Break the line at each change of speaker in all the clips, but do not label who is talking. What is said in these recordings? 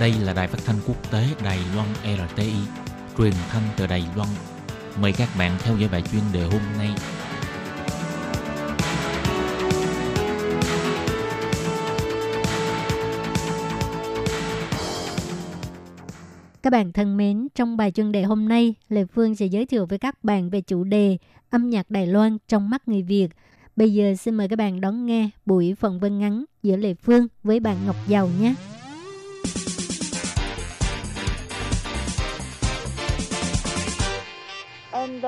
Đây là đài phát thanh quốc tế Đài Loan RTI, truyền thanh từ Đài Loan. Mời các bạn theo dõi bài chuyên đề hôm nay.
Các bạn thân mến, trong bài chuyên đề hôm nay, Lê Phương sẽ giới thiệu với các bạn về chủ đề âm nhạc Đài Loan trong mắt người Việt. Bây giờ xin mời các bạn đón nghe buổi phỏng vấn ngắn giữa Lê Phương với bạn Ngọc Giàu nhé.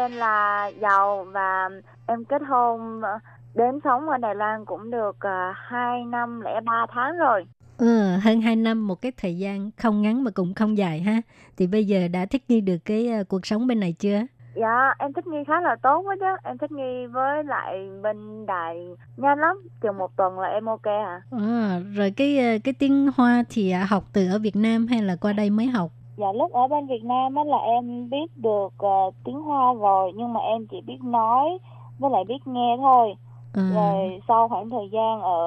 Em là Giàu và em kết hôn ờ, đến sống ở Đài Loan cũng được uh, 2 năm lẻ 3 tháng rồi.
Ừ, hơn 2 năm một cái thời gian không ngắn mà cũng không dài ha. Thì bây giờ đã thích nghi được cái uh, cuộc sống bên này chưa?
Dạ, em thích nghi khá là tốt quá chứ. Em thích nghi với lại bên đài nhanh lắm. Chừng một tuần là em ok à.
À, rồi cái cái tiếng Hoa thì học từ ở Việt Nam hay là qua đây mới học?
Dạ lúc ở bên Việt Nam á là em biết được uh, tiếng Hoa rồi nhưng mà em chỉ biết nói với lại biết nghe thôi.
À,
Rồi sau khoảng thời gian ở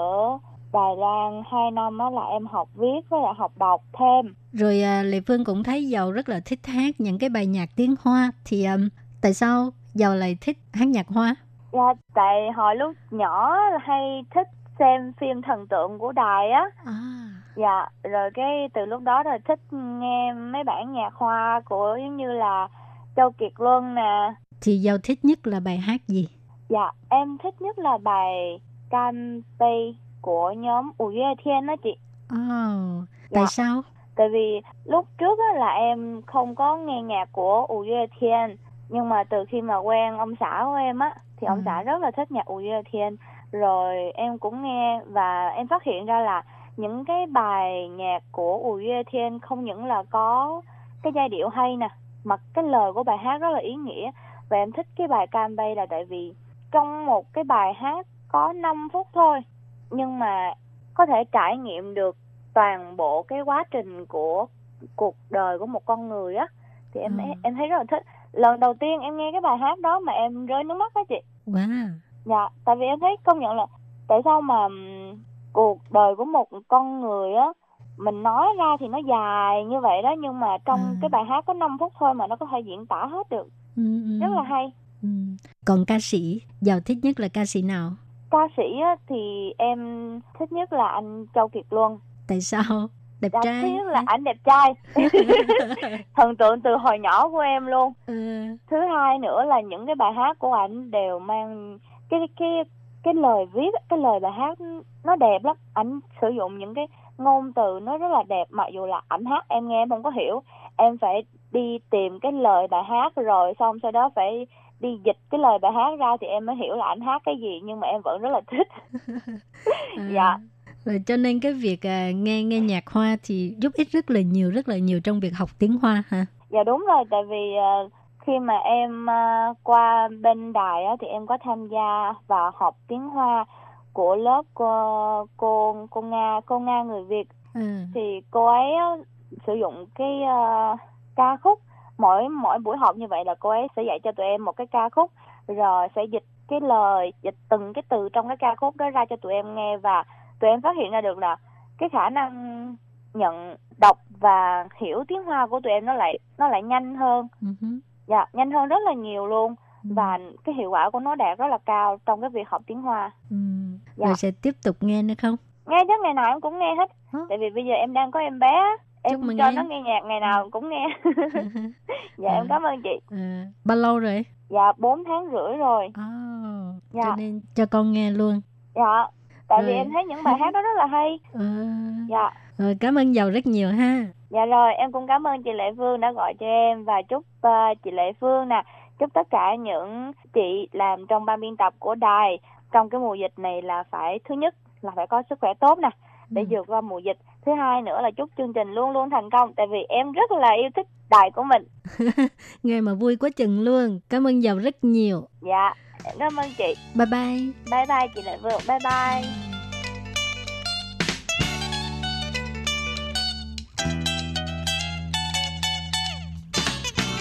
Đài Loan 2 năm á là em học viết với lại học đọc thêm.
rồi uh, Lê Phương cũng thấy Giàu rất là thích hát những cái bài nhạc tiếng Hoa. Thì um, tại sao Giàu lại thích hát nhạc Hoa?
Dạ tại hồi lúc nhỏ hay thích xem phim thần tượng của đài á.
À,
Dạ, rồi cái từ lúc đó rồi thích nghe mấy bản nhạc hoa của giống như là Châu Kiệt Luân nè.
thì Giàu thích nhất là bài hát gì?
Dạ, em thích nhất là bài Cam Tây của nhóm Ủ Yue Thiên đó chị.
Oh, tại
Dạ.
sao?
Tại vì lúc trước á, là em không có nghe nhạc của Ủ Yue Thiên nhưng mà từ khi mà quen ông xã của em á thì ông
Ừ.
xã rất là thích nhạc Ủ Yue Thiên rồi em cũng nghe và em phát hiện ra là những cái bài nhạc của Ủ Yue Thiên không những là có cái giai điệu hay nè mà cái lời của bài hát rất là ý nghĩa và em thích cái bài Cam Bay là tại vì trong một cái bài hát có 5 phút thôi nhưng mà có thể trải nghiệm được toàn bộ cái quá trình của cuộc đời của một con người á thì em
Ừ.
em thấy rất là thích lần đầu tiên em nghe cái bài hát đó mà em rơi nước mắt đó chị
Wow.
dạ tại vì em thấy công nhận là tại sao mà cuộc đời của một con người á mình nói ra thì nó dài như vậy đó nhưng mà trong
À.
cái bài hát có 5 phút thôi mà nó có thể diễn tả hết được
Ừ, ừ.
rất là hay
Ừ. Còn ca sĩ, Giàu thích nhất là ca sĩ nào?
ca sĩ á, thì em thích nhất là anh Châu Kiệt Luân
Tại sao? Đẹp
dạ,
trai.
thứ là ảnh đẹp trai thần tượng từ hồi nhỏ của em luôn
Ừ.
thứ hai nữa là những cái bài hát của ảnh đều mang cái cái cái lời viết cái lời bài hát nó đẹp lắm ảnh sử dụng những cái ngôn từ nó rất là đẹp mặc dù là ảnh hát em nghe em không có hiểu em phải đi tìm cái lời bài hát rồi xong sau đó phải đi dịch cái lời bài hát ra thì em mới hiểu là ảnh hát cái gì nhưng mà em vẫn rất là thích
À.
Dạ.
Rồi cho nên cái việc à, nghe nghe nhạc Hoa thì giúp ích rất là nhiều rất là nhiều trong việc học tiếng Hoa hả?
Dạ đúng rồi, tại vì ờ, khi mà em ờ, qua bên đài á, thì em có tham gia vào học tiếng Hoa của lớp cô cô, cô Nga cô Nga người Việt
Ừ.
thì cô ấy sử dụng cái ờ, ca khúc mỗi mỗi buổi học như vậy là cô ấy sẽ dạy cho tụi em một cái ca khúc rồi sẽ dịch cái lời dịch từng cái từ trong cái ca khúc đó ra cho tụi em nghe và tụi em phát hiện ra được là cái khả năng nhận đọc và hiểu tiếng Hoa của tụi em nó lại nó lại nhanh hơn
hứ.
Dạ nhanh hơn rất là nhiều luôn
Ừ.
và cái hiệu quả của nó đạt rất là cao trong cái việc học tiếng Hoa
Ừ.
Dạ.
Rồi sẽ tiếp tục nghe nữa không?
nghe chắc ngày nào em cũng nghe hết
Hả?
tại vì bây giờ em đang có em bé em
Chúc
cho
em.
nó nghe nhạc ngày nào cũng nghe dạ
À.
em cảm ơn chị
à, bao lâu rồi?
dạ 4 tháng rưỡi rồi
Oh,
Dạ.
Cho nên cho con nghe luôn.
dạ tại vì
Rồi.
em thấy những bài hát đó rất là hay
À,
dạ
Rồi cảm ơn Giàu rất nhiều ha.
dạ rồi em cũng cảm ơn chị Lệ Phương đã gọi cho em và chúc ờ, chị Lệ Phương nè chúc tất cả những chị làm trong ban biên tập của đài trong cái mùa dịch này là phải thứ nhất là phải có sức khỏe tốt nè để
Ừ.
vượt qua mùa dịch thứ hai nữa là chúc chương trình luôn luôn thành công tại vì em rất là yêu thích đài của mình
Nghe mà vui quá chừng luôn. Cảm ơn Giàu rất nhiều.
dạ cảm ơn chị.
Bye bye.
bye bye chị Lệ Phương bye bye